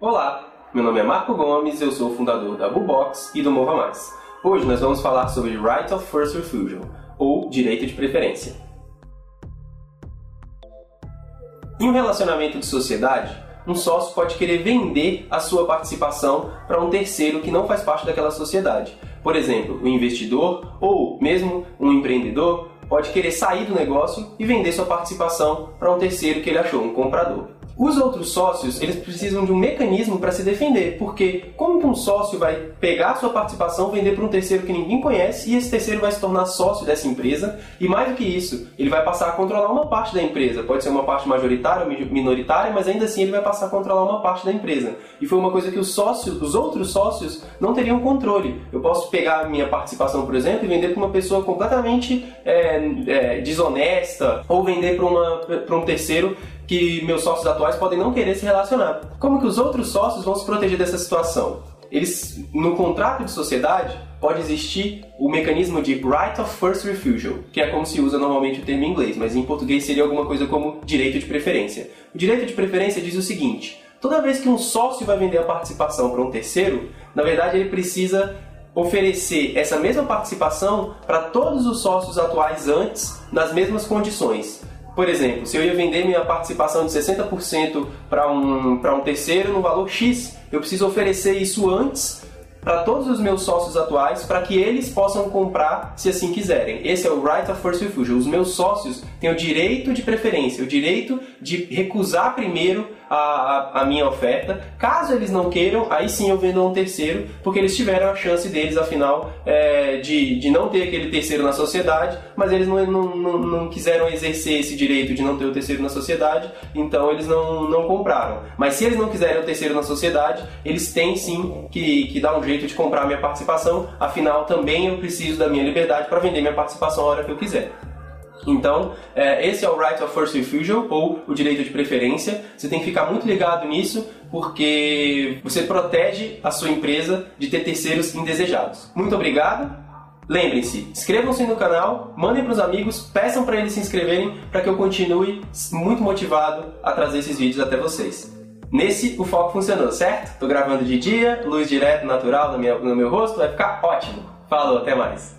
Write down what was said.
Olá, meu nome é Marco Gomes, eu sou o fundador da Bubox e do Mova Mais. Hoje nós vamos falar sobre Right of First Refusal, ou direito de preferência. Em um relacionamento de sociedade, um sócio pode querer vender a sua participação para um terceiro que não faz parte daquela sociedade. Por exemplo, um investidor ou mesmo um empreendedor pode querer sair do negócio e vender sua participação para um terceiro que ele achou, um comprador. Os outros sócios, eles precisam de um mecanismo para se defender, porque como que um sócio vai pegar sua participação, vender para um terceiro que ninguém conhece e esse terceiro vai se tornar sócio dessa empresa e mais do que isso, ele vai passar a controlar uma parte da empresa, pode ser uma parte majoritária ou minoritária, mas ainda assim ele vai passar a controlar uma parte da empresa. E foi uma coisa que os sócios, os outros sócios não teriam controle. Eu posso pegar a minha participação, por exemplo, e vender para uma pessoa completamente é, é, desonesta ou vender para um terceiro que meus sócios atuais podem não querer se relacionar. Como que os outros sócios vão se proteger dessa situação? Eles, no contrato de sociedade, pode existir o mecanismo de right of first refusal, que é como se usa normalmente o termo em inglês, mas em português seria alguma coisa como direito de preferência. O direito de preferência diz o seguinte: toda vez que um sócio vai vender a participação para um terceiro, na verdade ele precisa oferecer essa mesma participação para todos os sócios atuais antes, nas mesmas condições. Por exemplo, se eu ia vender minha participação de 60% para um, um terceiro no valor X, eu preciso oferecer isso antes para todos os meus sócios atuais para que eles possam comprar se assim quiserem. Esse é o right of first refusal. Os meus sócios têm o direito de preferência, o direito de recusar primeiro a, a, a, minha oferta. Caso eles não queiram, aí sim eu vendo a um terceiro, porque eles tiveram a chance deles, afinal, é, de, de não ter aquele terceiro na sociedade, mas eles não, não, não, não, quiseram exercer esse direito de não ter o terceiro na sociedade, então eles não, não compraram. Mas se eles não quiserem o terceiro na sociedade, eles têm sim que, que dar um jeito de comprar minha participação, afinal também eu preciso da minha liberdade para vender minha participação a hora que eu quiser. Então, é, esse é o Right of First Refusal, ou o direito de preferência. Você tem que ficar muito ligado nisso, porque você protege a sua empresa de ter terceiros indesejados. Muito obrigado. Lembrem-se, inscrevam-se no canal, mandem para os amigos, peçam para eles se inscreverem para que eu continue muito motivado a trazer esses vídeos até vocês. Nesse, o foco funcionou, certo? Estou gravando de dia, luz direto, natural no meu, no meu rosto, vai ficar ótimo. Falou, até mais.